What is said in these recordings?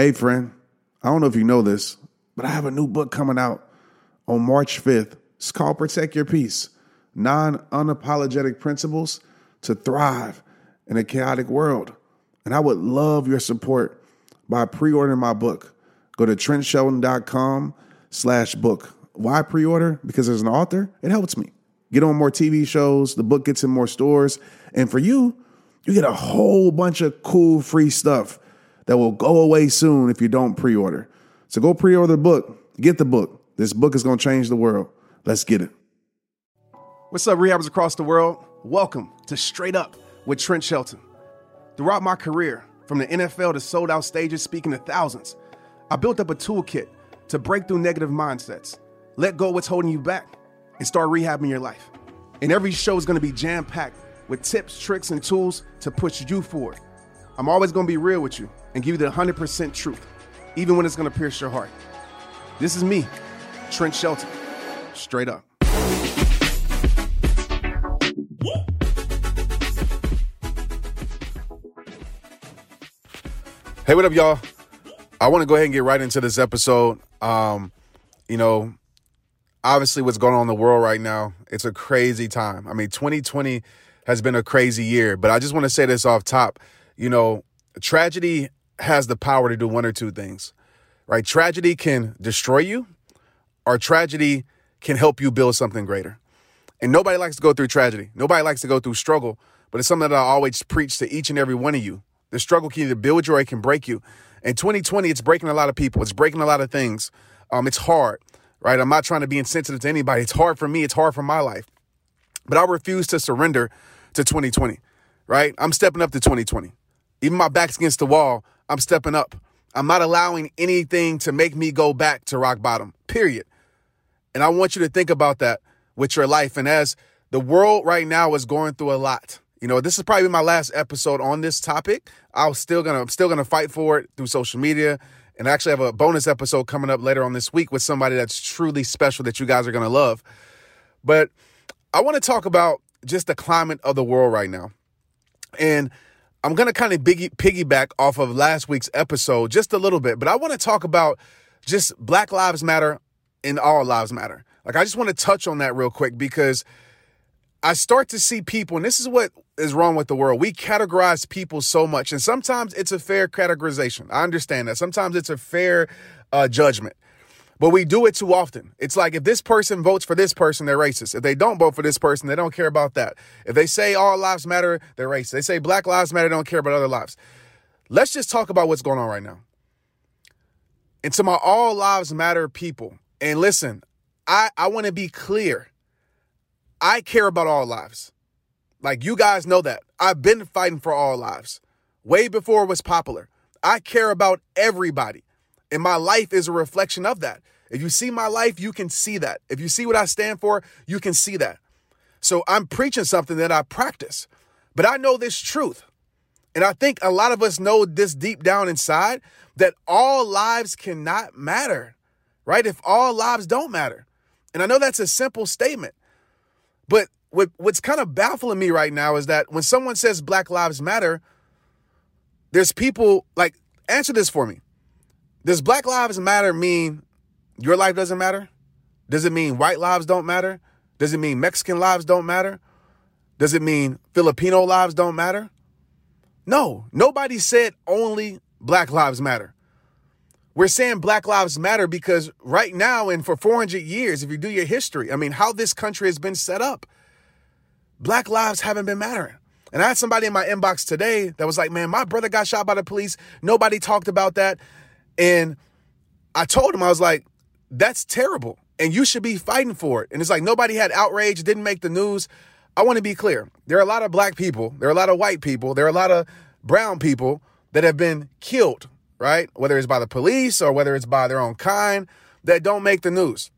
Hey, friend, I don't know if you know this, but I have a new book coming out on March 5th. It's called Protect Your Peace Nine Unapologetic Principles to Thrive in a Chaotic World. And I would love your support by pre ordering my book. Go to trentshelton.com slash book. Why pre order? Because as an author, it helps me. Get on more TV shows, the book gets in more stores. And for you, you get a whole bunch of cool free stuff that will go away soon if you don't pre order. So go pre order the book, get the book. This book is going to change the world. Let's get it. What's up, rehabbers across the world? Welcome to Straight Up with Trent Shelton. Throughout my career, from the NFL to sold out stages speaking to thousands, I built up a toolkit to break through negative mindsets, let go what's holding you back, and start rehabbing your life. And every show is going to be jam packed with tips, tricks, and tools to push you forward. I'm always going to be real with you and give you the 100% truth, even when it's going to pierce your heart. This is me, Trent Shelton, straight up. Hey, what up, y'all? I want to go ahead and get right into this episode. Um, you know, obviously, what's going on in the world right now, it's a crazy time. I mean, 2020 has been a crazy year, but I just want to say this off top. You know, tragedy has the power to do one or two things, right? Tragedy can destroy you, or tragedy can help you build something greater. And nobody likes to go through tragedy. Nobody likes to go through struggle, but it's something that I always preach to each and every one of you. The struggle can either build you or it can break you. In 2020, it's breaking a lot of people. It's breaking a lot of things. Um, it's hard, right? I'm not trying to be insensitive to anybody. It's hard for me. It's hard for my life. But I refuse to surrender to 2020, right? I'm stepping up to 2020. Even my back's against the wall, I'm stepping up. I'm not allowing anything to make me go back to rock bottom, period. And I want you to think about that with your life. And as the world right now is going through a lot, you know, this is probably my last episode on this topic. I'm still gonna I'm still gonna fight for it through social media. And I actually have a bonus episode coming up later on this week with somebody that's truly special that you guys are gonna love. But I want to talk about just the climate of the world right now. And I'm going to kind of piggyback off of last week's episode just a little bit, but I want to talk about just Black Lives Matter and All Lives Matter. Like, I just want to touch on that real quick because I start to see people, and this is what is wrong with the world. We categorize people so much, and sometimes it's a fair categorization. I understand that. Sometimes it's a fair uh, judgment, but we do it too often. It's like if this person votes for this person, they're racist. If they don't vote for this person, they don't care about that. If they say all lives matter, they're racist. They say black lives matter, they don't care about other lives. Let's just talk about what's going on right now. And to my all lives matter people, and listen, I, I want to be clear. I care about all lives. Like you guys know that. I've been fighting for all lives way before it was popular. I care about everybody. And my life is a reflection of that. If you see my life, you can see that. If you see what I stand for, you can see that. So I'm preaching something that I practice, but I know this truth. And I think a lot of us know this deep down inside that all lives cannot matter, right? If all lives don't matter. And I know that's a simple statement, but what, what's kind of baffling me right now is that when someone says Black Lives Matter, there's people like, answer this for me. Does Black Lives Matter mean your life doesn't matter? Does it mean white lives don't matter? Does it mean Mexican lives don't matter? Does it mean Filipino lives don't matter? No, nobody said only Black Lives Matter. We're saying Black Lives Matter because right now and for 400 years, if you do your history, I mean, how this country has been set up, Black lives haven't been mattering. And I had somebody in my inbox today that was like, man, my brother got shot by the police. Nobody talked about that. And I told him, I was like, that's terrible. And you should be fighting for it. And it's like nobody had outrage, didn't make the news. I want to be clear. There are a lot of black people, there are a lot of white people, there are a lot of brown people that have been killed, right? Whether it's by the police or whether it's by their own kind, that don't make the news.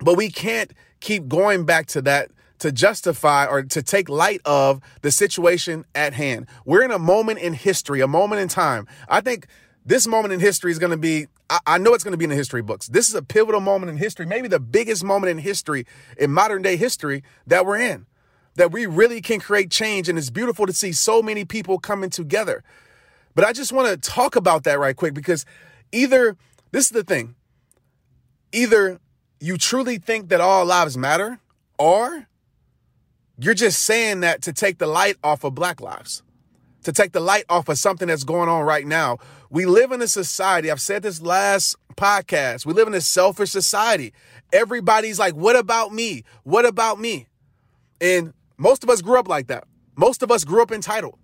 But we can't keep going back to that to justify or to take light of the situation at hand. We're in a moment in history, a moment in time. I think this moment in history is going to be, I, I know it's going to be in the history books. This is a pivotal moment in history, maybe the biggest moment in history, in modern day history that we're in, that we really can create change. And it's beautiful to see so many people coming together. But I just want to talk about that right quick because either this is the thing. Either you truly think that all lives matter or you're just saying that to take the light off of black lives. To take the light off of something that's going on right now. We live in a society, I've said this last podcast, we live in a selfish society. Everybody's like, what about me? What about me? And most of us grew up like that. Most of us grew up entitled.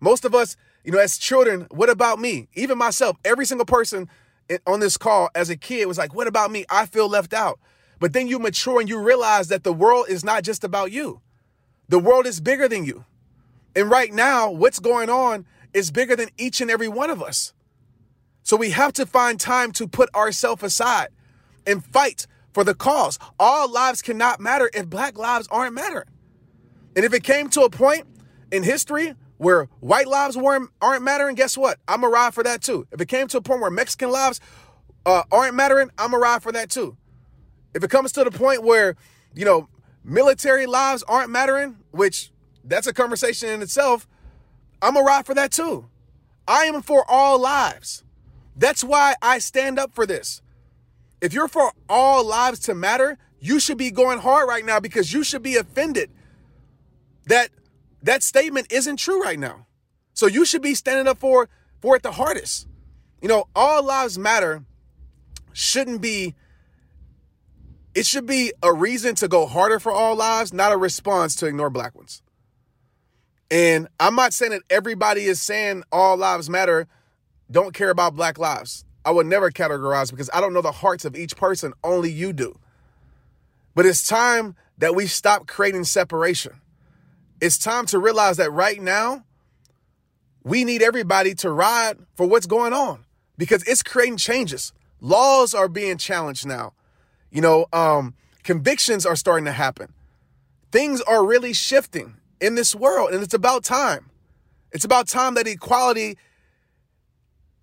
Most of us, you know, as children, what about me? Even myself, every single person on this call as a kid was like, what about me? I feel left out. But then you mature and you realize that the world is not just about you. The world is bigger than you. And right now, what's going on is bigger than each and every one of us. So we have to find time to put ourselves aside and fight for the cause. All lives cannot matter if black lives aren't mattering. And if it came to a point in history where white lives weren't aren't mattering, guess what? I'm a ride for that too. If it came to a point where Mexican lives uh, aren't mattering, I'm a ride for that too. If it comes to the point where you know military lives aren't mattering, which that's a conversation in itself, I'm a ride for that too. I am for all lives. That's why I stand up for this. If you're for all lives to matter, you should be going hard right now because you should be offended that that statement isn't true right now. So you should be standing up for for it the hardest. You know, all lives matter shouldn't be it should be a reason to go harder for all lives, not a response to ignore black ones. And I'm not saying that everybody is saying all lives matter, don't care about black lives. I would never categorize because I don't know the hearts of each person, only you do. But it's time that we stop creating separation. It's time to realize that right now, we need everybody to ride for what's going on because it's creating changes. Laws are being challenged now. You know, um, convictions are starting to happen. Things are really shifting in this world, and it's about time. It's about time that equality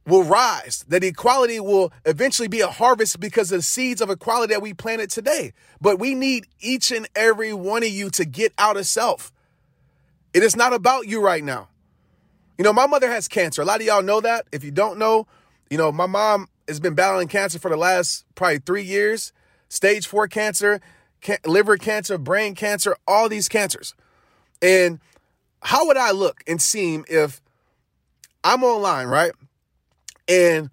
will rise, that equality will eventually be a harvest because of the seeds of equality that we planted today. But we need each and every one of you to get out of self. It is not about you right now. You know, my mother has cancer. A lot of y'all know that. If you don't know, you know, my mom has been battling cancer for the last probably three years stage four cancer, can- liver cancer, brain cancer, all these cancers. And how would I look and seem if I'm online, right? And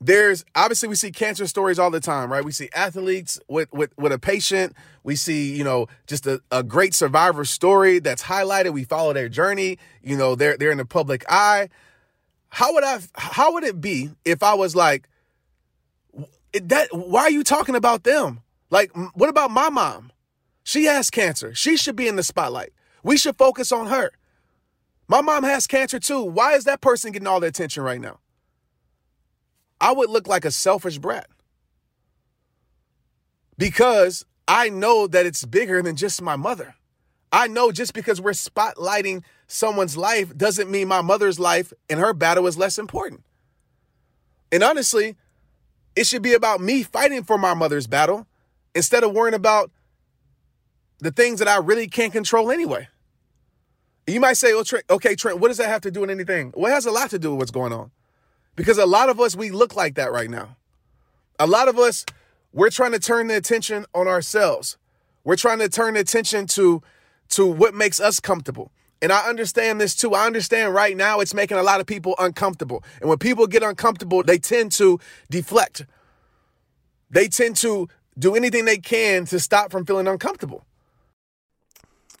there's obviously we see cancer stories all the time, right? We see athletes with with with a patient. We see, you know, just a, a great survivor story that's highlighted. We follow their journey. You know, they're they're in the public eye. How would I how would it be if I was like that why are you talking about them? Like what about my mom? She has cancer. She should be in the spotlight. We should focus on her. My mom has cancer too. Why is that person getting all the attention right now? I would look like a selfish brat. Because I know that it's bigger than just my mother. I know just because we're spotlighting someone's life doesn't mean my mother's life and her battle is less important. And honestly, it should be about me fighting for my mother's battle instead of worrying about the things that I really can't control anyway. You might say, oh, Trent, okay, Trent, what does that have to do with anything? Well, it has a lot to do with what's going on. Because a lot of us, we look like that right now. A lot of us, we're trying to turn the attention on ourselves. We're trying to turn the attention to, to what makes us comfortable. And I understand this too. I understand right now it's making a lot of people uncomfortable. And when people get uncomfortable, they tend to deflect. They tend to do anything they can to stop from feeling uncomfortable.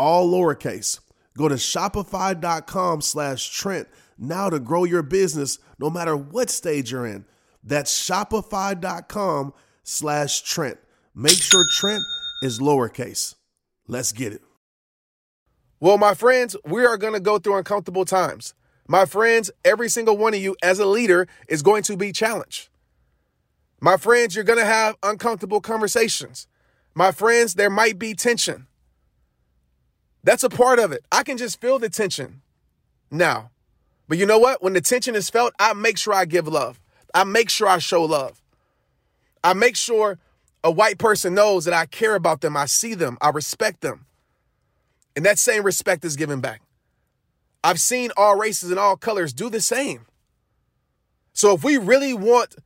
all lowercase. Go to shopify.com slash Trent now to grow your business no matter what stage you're in. That's shopify.com slash Trent. Make sure Trent is lowercase. Let's get it. Well, my friends, we are going to go through uncomfortable times. My friends, every single one of you as a leader is going to be challenged. My friends, you're going to have uncomfortable conversations. My friends, there might be tension. That's a part of it. I can just feel the tension now. But you know what? When the tension is felt, I make sure I give love. I make sure I show love. I make sure a white person knows that I care about them, I see them, I respect them. And that same respect is given back. I've seen all races and all colors do the same. So if we really want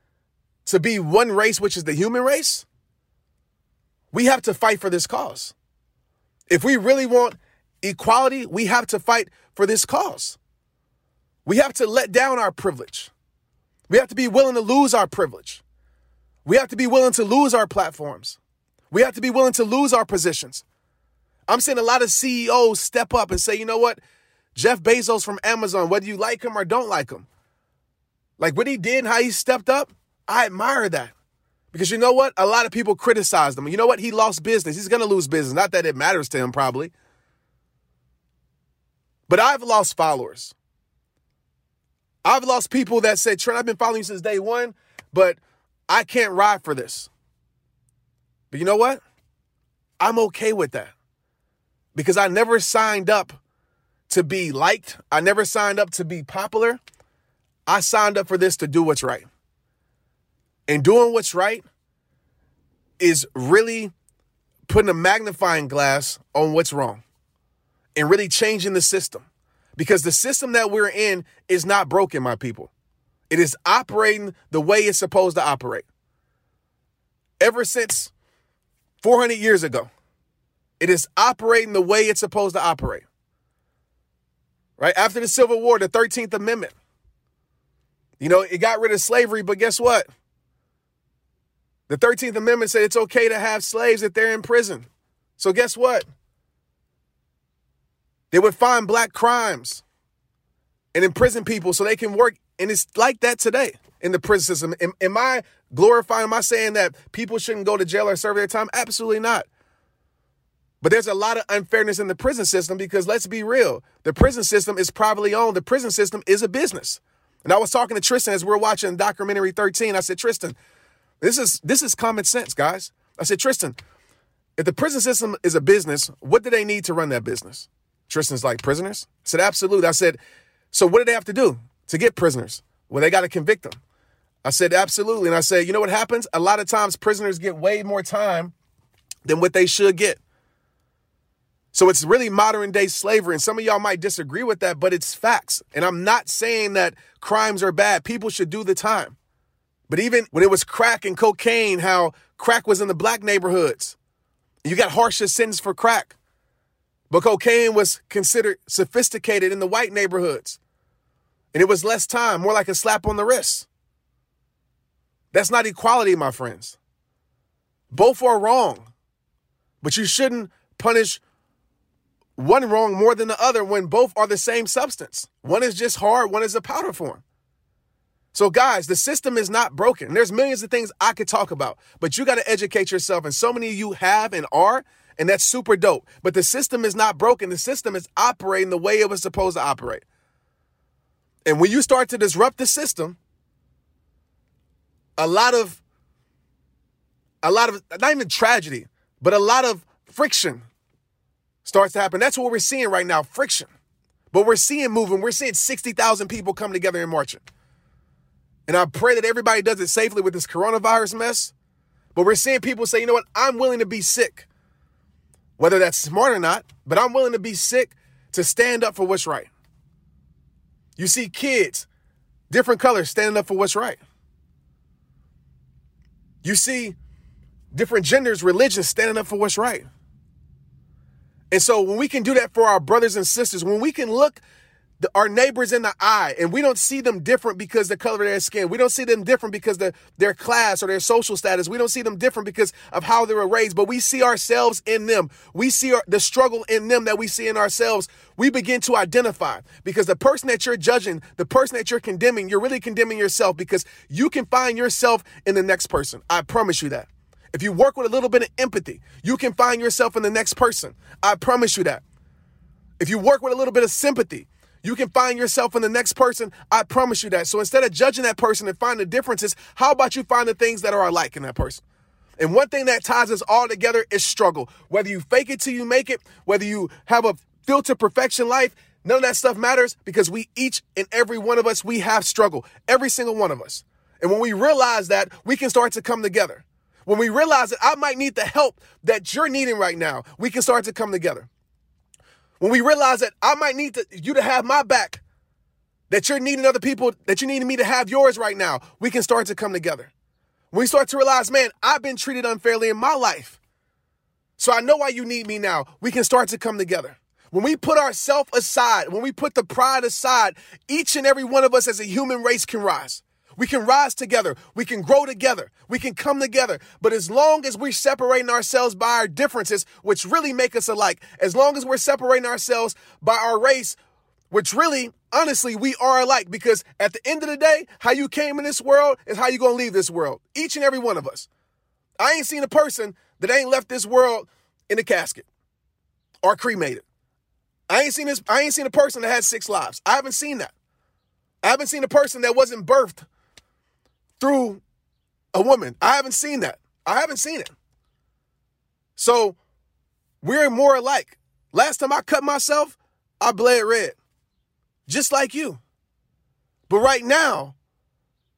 to be one race, which is the human race, we have to fight for this cause. If we really want equality, we have to fight for this cause. We have to let down our privilege. We have to be willing to lose our privilege. We have to be willing to lose our platforms. We have to be willing to lose our positions. I'm seeing a lot of CEOs step up and say, you know what? Jeff Bezos from Amazon, whether you like him or don't like him, like what he did and how he stepped up, I admire that. Because you know what? A lot of people criticize him. You know what? He lost business. He's going to lose business. Not that it matters to him, probably. But I've lost followers. I've lost people that said, Trent, I've been following you since day one, but I can't ride for this. But you know what? I'm okay with that because I never signed up to be liked. I never signed up to be popular. I signed up for this to do what's right. And doing what's right is really putting a magnifying glass on what's wrong and really changing the system. Because the system that we're in is not broken, my people. It is operating the way it's supposed to operate. Ever since 400 years ago, it is operating the way it's supposed to operate. Right? After the Civil War, the 13th Amendment, you know, it got rid of slavery, but guess what? The 13th Amendment said it's okay to have slaves if they're in prison. So guess what? They would find black crimes and imprison people so they can work. And it's like that today in the prison system. Am, am I glorifying, am I saying that people shouldn't go to jail or serve their time? Absolutely not. But there's a lot of unfairness in the prison system because let's be real. The prison system is privately owned. The prison system is a business. And I was talking to Tristan as we are watching documentary 13. I said, Tristan, this is this is common sense, guys. I said, Tristan, if the prison system is a business, what do they need to run that business? Tristan's like, prisoners? I said, absolutely. I said, so what do they have to do to get prisoners? Well, they got to convict them. I said, absolutely. And I said, you know what happens? A lot of times prisoners get way more time than what they should get. So it's really modern day slavery. And some of y'all might disagree with that, but it's facts. And I'm not saying that crimes are bad. People should do the time. But even when it was crack and cocaine, how crack was in the black neighborhoods, you got harsher sentence for crack. But cocaine was considered sophisticated in the white neighborhoods. And it was less time, more like a slap on the wrist. That's not equality, my friends. Both are wrong. But you shouldn't punish one wrong more than the other when both are the same substance. One is just hard, one is a powder form. So, guys, the system is not broken. There's millions of things I could talk about, but you got to educate yourself. And so many of you have and are, and that's super dope. But the system is not broken. The system is operating the way it was supposed to operate. And when you start to disrupt the system, a lot of, a lot of, not even tragedy, but a lot of friction starts to happen. That's what we're seeing right now friction. But we're seeing moving. We're seeing 60,000 people come together and marching. And I pray that everybody does it safely with this coronavirus mess. But we're seeing people say, you know what, I'm willing to be sick. Whether that's smart or not, but I'm willing to be sick to stand up for what's right. You see kids, different colors, standing up for what's right. You see different genders, religions standing up for what's right. And so when we can do that for our brothers and sisters, when we can look the, our neighbors in the eye and we don't see them different because the color of their skin. We don't see them different because of their class or their social status. We don't see them different because of how they were raised but we see ourselves in them. We see our, the struggle in them that we see in ourselves. We begin to identify because the person that you're judging the person that you're condemning you're really condemning yourself because you can find yourself in the next person. I promise you that. If you work with a little bit of empathy you can find yourself in the next person. I promise you that. If you work with a little bit of sympathy you can find yourself in the next person. I promise you that. So instead of judging that person and finding the differences, how about you find the things that are alike in that person? And one thing that ties us all together is struggle. Whether you fake it till you make it, whether you have a filter perfection life, none of that stuff matters because we each and every one of us, we have struggle. Every single one of us. And when we realize that, we can start to come together. When we realize that I might need the help that you're needing right now, we can start to come together. When we realize that I might need to, you to have my back, that you're needing other people, that you need me to have yours right now, we can start to come together. When we start to realize, man, I've been treated unfairly in my life. So I know why you need me now. We can start to come together. When we put ourselves aside, when we put the pride aside, each and every one of us as a human race can rise. We can rise together. We can grow together. We can come together. But as long as we're separating ourselves by our differences, which really make us alike, as long as we're separating ourselves by our race, which really, honestly, we are alike because at the end of the day, how you came in this world is how you're going to leave this world. Each and every one of us. I ain't seen a person that ain't left this world in a casket or cremated. I ain't seen this, I ain't seen a person that had six lives. I haven't seen that. I haven't seen a person that wasn't birthed through a woman. I haven't seen that. I haven't seen it. So we're more alike. Last time I cut myself, I bled red, just like you. But right now,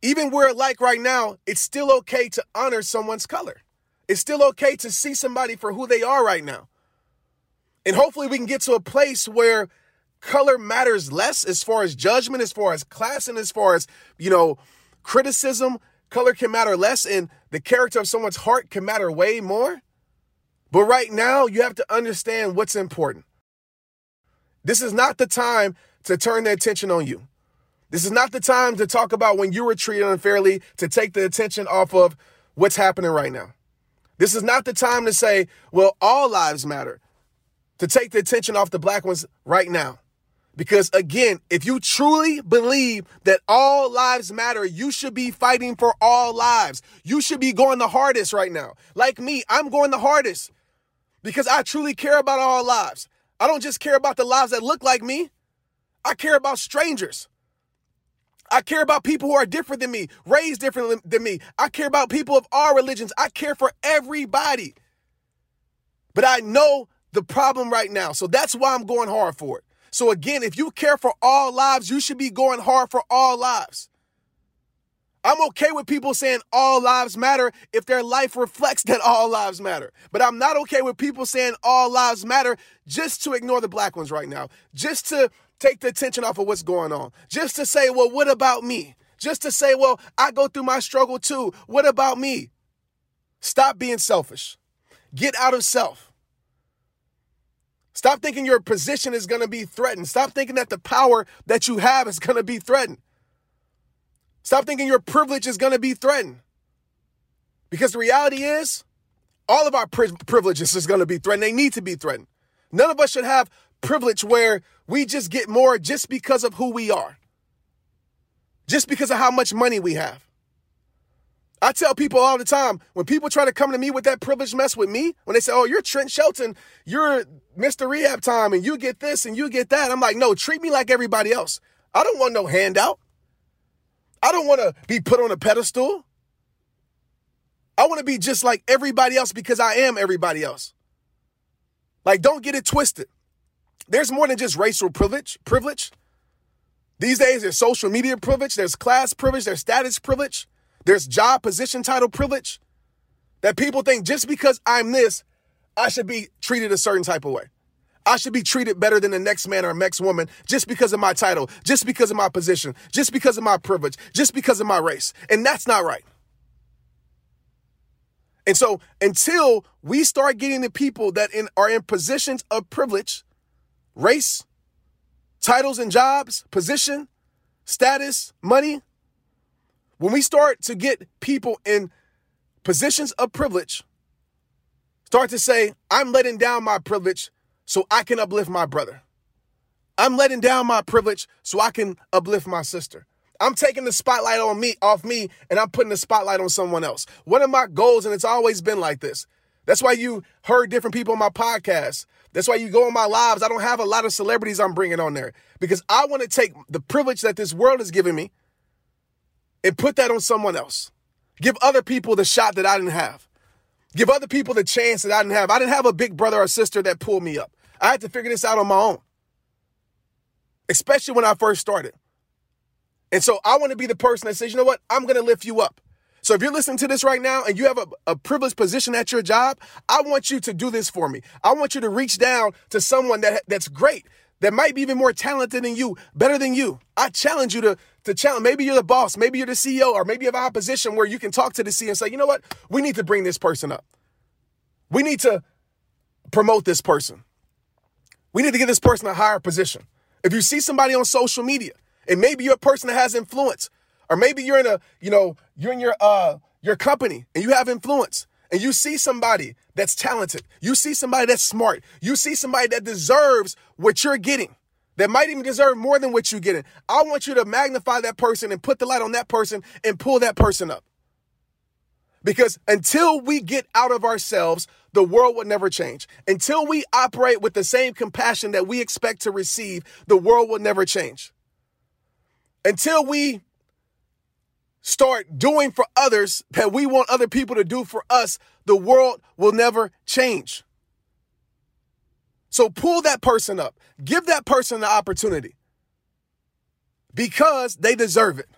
even we're alike right now, it's still okay to honor someone's color. It's still okay to see somebody for who they are right now. And hopefully we can get to a place where color matters less as far as judgment, as far as class, and as far as, you know, criticism, color can matter less, and the character of someone's heart can matter way more. But right now, you have to understand what's important. This is not the time to turn the attention on you. This is not the time to talk about when you were treated unfairly, to take the attention off of what's happening right now. This is not the time to say, well, all lives matter, to take the attention off the black ones right now. Because again, if you truly believe that all lives matter, you should be fighting for all lives. You should be going the hardest right now. Like me, I'm going the hardest because I truly care about all lives. I don't just care about the lives that look like me, I care about strangers. I care about people who are different than me, raised different than me. I care about people of all religions. I care for everybody. But I know the problem right now. So that's why I'm going hard for it. So again, if you care for all lives, you should be going hard for all lives. I'm okay with people saying all lives matter if their life reflects that all lives matter. But I'm not okay with people saying all lives matter just to ignore the black ones right now, just to take the attention off of what's going on, just to say, well, what about me? Just to say, well, I go through my struggle too. What about me? Stop being selfish. Get out of self. Stop thinking your position is going to be threatened. Stop thinking that the power that you have is going to be threatened. Stop thinking your privilege is going to be threatened. Because the reality is, all of our pri- privileges is going to be threatened. They need to be threatened. None of us should have privilege where we just get more just because of who we are, just because of how much money we have. I tell people all the time when people try to come to me with that privilege mess with me, when they say, Oh, you're Trent Shelton, you're Mr. Rehab Time, and you get this and you get that. I'm like, No, treat me like everybody else. I don't want no handout. I don't want to be put on a pedestal. I want to be just like everybody else because I am everybody else. Like, don't get it twisted. There's more than just racial privilege. Privilege. These days, there's social media privilege, there's class privilege, there's status privilege. There's job position title privilege that people think just because I'm this, I should be treated a certain type of way. I should be treated better than the next man or next woman just because of my title, just because of my position, just because of my privilege, just because of my race. And that's not right. And so until we start getting the people that in, are in positions of privilege, race, titles and jobs, position, status, money, when we start to get people in positions of privilege, start to say, I'm letting down my privilege so I can uplift my brother. I'm letting down my privilege so I can uplift my sister. I'm taking the spotlight on me off me and I'm putting the spotlight on someone else. One of my goals, and it's always been like this. That's why you heard different people on my podcast. That's why you go on my lives. I don't have a lot of celebrities I'm bringing on there because I want to take the privilege that this world has given me and put that on someone else. Give other people the shot that I didn't have. Give other people the chance that I didn't have. I didn't have a big brother or sister that pulled me up. I had to figure this out on my own, especially when I first started. And so I want to be the person that says, you know what? I'm going to lift you up. So if you're listening to this right now and you have a, a, privileged position at your job, I want you to do this for me. I want you to reach down to someone that that's great, that might be even more talented than you, better than you. I challenge you to, to challenge. Maybe you're the boss, maybe you're the CEO, or maybe you have a position where you can talk to the CEO and say, you know what? We need to bring this person up. We need to promote this person. We need to get this person a higher position. If you see somebody on social media, and maybe you're a person that has influence, or maybe you're in a, you know, you're in your uh your company and you have influence, and you see somebody that's talented, you see somebody that's smart, you see somebody that deserves what you're getting, that might even deserve more than what you're getting, I want you to magnify that person and put the light on that person and pull that person up. Because until we get out of ourselves, the world will never change. Until we operate with the same compassion that we expect to receive, the world will never change. Until we start doing for others that we want other people to do for us, the world will never change. So pull that person up. Give that person the opportunity because they deserve it.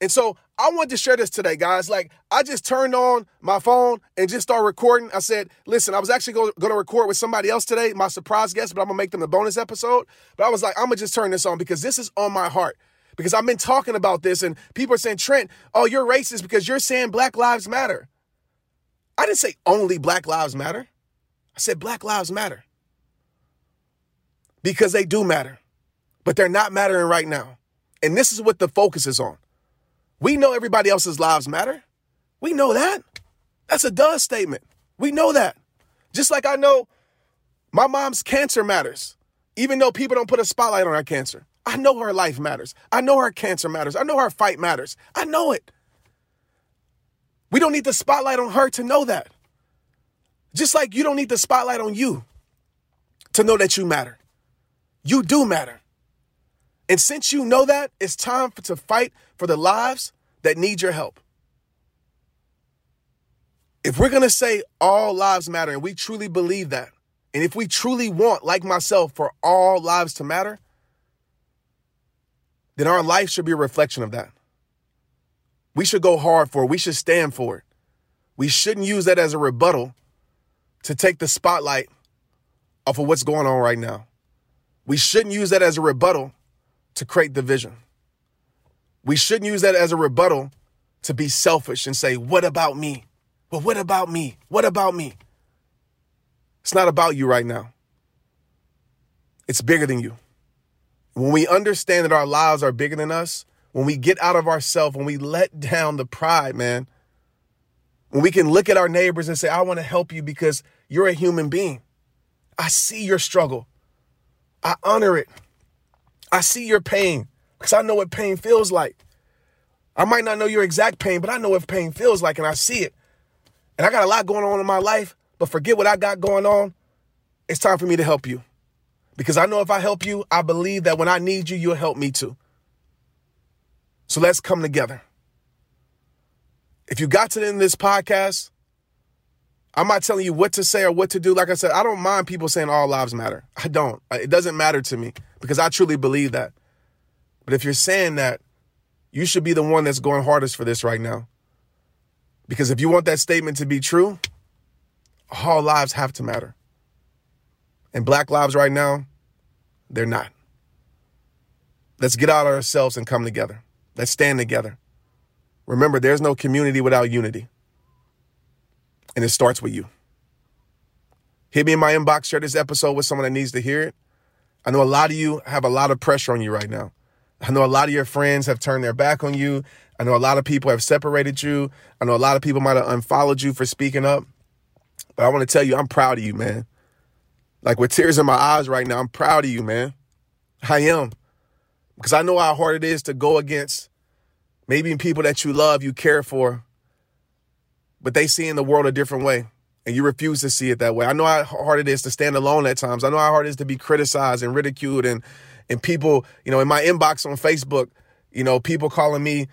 And so I want to share this today, guys. Like, I just turned on my phone and just started recording. I said, listen, I was actually going to record with somebody else today, my surprise guest, but I'm going to make them a bonus episode. But I was like, I'm going to just turn this on because this is on my heart because I've been talking about this and people are saying, Trent, oh, you're racist because you're saying Black Lives Matter. I didn't say only Black Lives Matter. I said Black Lives Matter because they do matter, but they're not mattering right now. And this is what the focus is on. We know everybody else's lives matter. We know that. That's a does statement. We know that. Just like I know my mom's cancer matters, even though people don't put a spotlight on her cancer. I know her life matters. I know her cancer matters. I know her fight matters. I know it. We don't need the spotlight on her to know that. Just like you don't need the spotlight on you to know that you matter. You do matter. And since you know that, it's time for, to fight for the lives that need your help. If we're going to say all lives matter and we truly believe that, and if we truly want, like myself, for all lives to matter, then our life should be a reflection of that. We should go hard for it. We should stand for it. We shouldn't use that as a rebuttal to take the spotlight off of what's going on right now. We shouldn't use that as a rebuttal to create division. We shouldn't use that as a rebuttal to be selfish and say, What about me? Well, what about me? What about me? It's not about you right now. it's bigger than you. When we understand that our lives are bigger than us, when we get out of ourselves, when we let down the pride, man, when we can look at our neighbors and say, I want to help you because you're a human being. I see your struggle. I honor it. I see your pain because I know what pain feels like. I might not know your exact pain, but I know what pain feels like and I see it. And I got a lot going on in my life, but forget what I got going on. It's time for me to help you. Because I know if I help you, I believe that when I need you, you'll help me too. So let's come together. If you got to the end of this podcast, I'm not telling you what to say or what to do. Like I said, I don't mind people saying all lives matter. I don't. It doesn't matter to me because I truly believe that. But if you're saying that, you should be the one that's going hardest for this right now. Because if you want that statement to be true, all lives have to matter. And black lives right now, they're not. Let's get out of ourselves and come together. Let's stand together. Remember, there's no community without unity. And it starts with you. Hit me in my inbox, share this episode with someone that needs to hear it. I know a lot of you have a lot of pressure on you right now. I know a lot of your friends have turned their back on you. I know a lot of people have separated you. I know a lot of people might have unfollowed you for speaking up. But I want to tell you, I'm proud of you, man. Like with tears in my eyes right now, I'm proud of you, man. I am. Because I know how hard it is to go against maybe people that you love, you care for, but they see in the world a different way and you refuse to see it that way. I know how hard it is to stand alone at times. I know how hard it is to be criticized and ridiculed and and people, you know, in my inbox on Facebook, you know, people calling me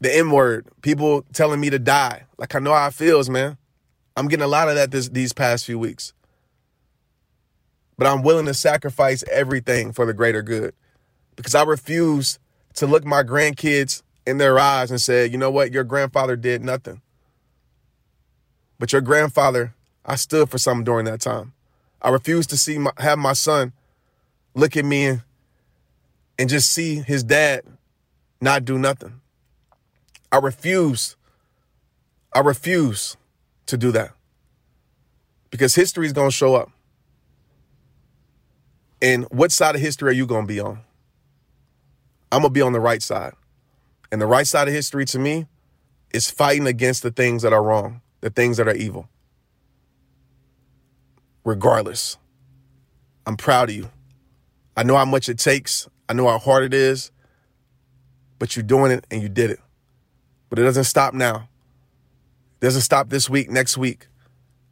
the N word, people telling me to die. Like I know how it feels, man. I'm getting a lot of that this, these past few weeks. But I'm willing to sacrifice everything for the greater good because I refuse to look my grandkids in their eyes and say, you know what, your grandfather did nothing. But your grandfather, I stood for something during that time. I refused to see my, have my son look at me and, and just see his dad not do nothing. I refuse. I refuse to do that. Because history is going to show up. And what side of history are you going to be on? I'm going to be on the right side. And the right side of history to me is fighting against the things that are wrong, the things that are evil. Regardless, I'm proud of you. I know how much it takes. I know how hard it is, but you're doing it and you did it. But it doesn't stop now. It doesn't stop this week, next week.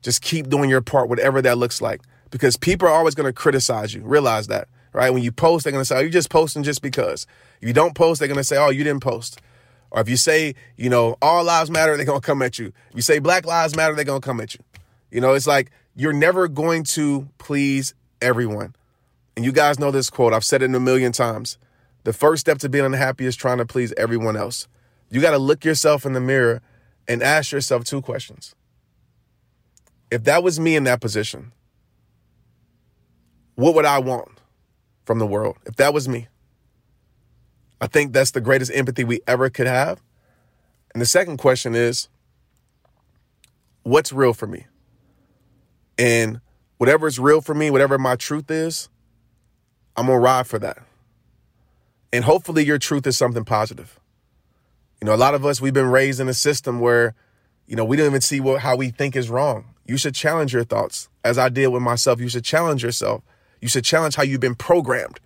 Just keep doing your part, whatever that looks like, because people are always going to criticize you. Realize that, right? When you post, they're going to say, "Oh, you're just posting just because." If you don't post, they're going to say, "Oh, you didn't post." Or if you say, you know, all lives matter, they're going to come at you. If you say black lives matter, they're going to come at you. You know, it's like you're never going to please everyone. And you guys know this quote. I've said it a million times. The first step to being unhappy is trying to please everyone else. You got to look yourself in the mirror and ask yourself two questions. If that was me in that position, what would I want from the world? If that was me, I think that's the greatest empathy we ever could have. And the second question is, what's real for me? And whatever is real for me, whatever my truth is, I'm gonna ride for that. And hopefully your truth is something positive. You know, a lot of us we've been raised in a system where, you know, we don't even see what how we think is wrong. You should challenge your thoughts. As I did with myself, you should challenge yourself. You should challenge how you've been programmed.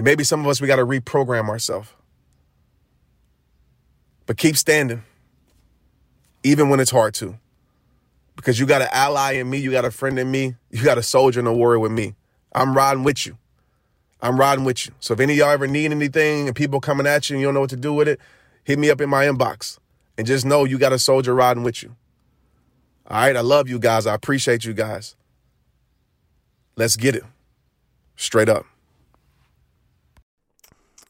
And maybe some of us we got to reprogram ourselves. But keep standing. Even when it's hard to. Because you got an ally in me, you got a friend in me, you got a soldier and a warrior with me. I'm riding with you. I'm riding with you. So if any of y'all ever need anything and people coming at you and you don't know what to do with it, hit me up in my inbox. And just know you got a soldier riding with you. All right, I love you guys. I appreciate you guys. Let's get it. Straight up.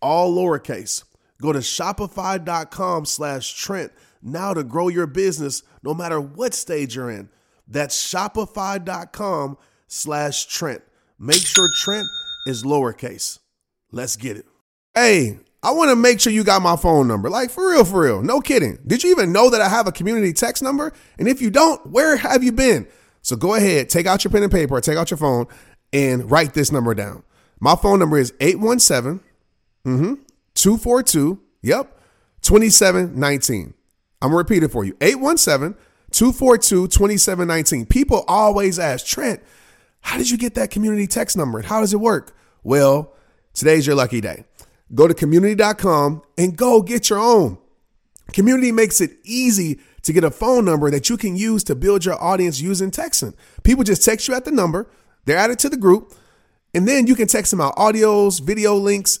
all lowercase. Go to shopify.com slash Trent now to grow your business no matter what stage you're in. That's shopify.com slash Trent. Make sure Trent is lowercase. Let's get it. Hey, I want to make sure you got my phone number. Like for real, for real. No kidding. Did you even know that I have a community text number? And if you don't, where have you been? So go ahead, take out your pen and paper, take out your phone, and write this number down. My phone number is 817 mm-hmm, 242, yep, 2719. I'm gonna repeat it for you. 817 242 2719. People always ask, Trent, how did you get that community text number? and How does it work? Well, today's your lucky day. Go to community.com and go get your own. Community makes it easy to get a phone number that you can use to build your audience using texting. People just text you at the number, they're added to the group, and then you can text them out audios, video links,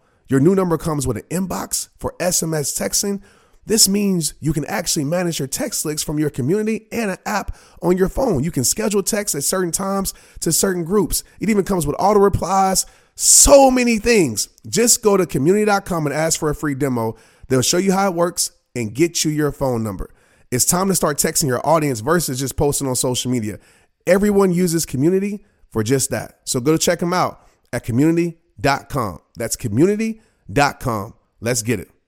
Your new number comes with an inbox for SMS texting. This means you can actually manage your text links from your community and an app on your phone. You can schedule texts at certain times to certain groups. It even comes with auto replies, so many things. Just go to community.com and ask for a free demo. They'll show you how it works and get you your phone number. It's time to start texting your audience versus just posting on social media. Everyone uses community for just that. So go to check them out at community.com. That's community.com. Let's get it.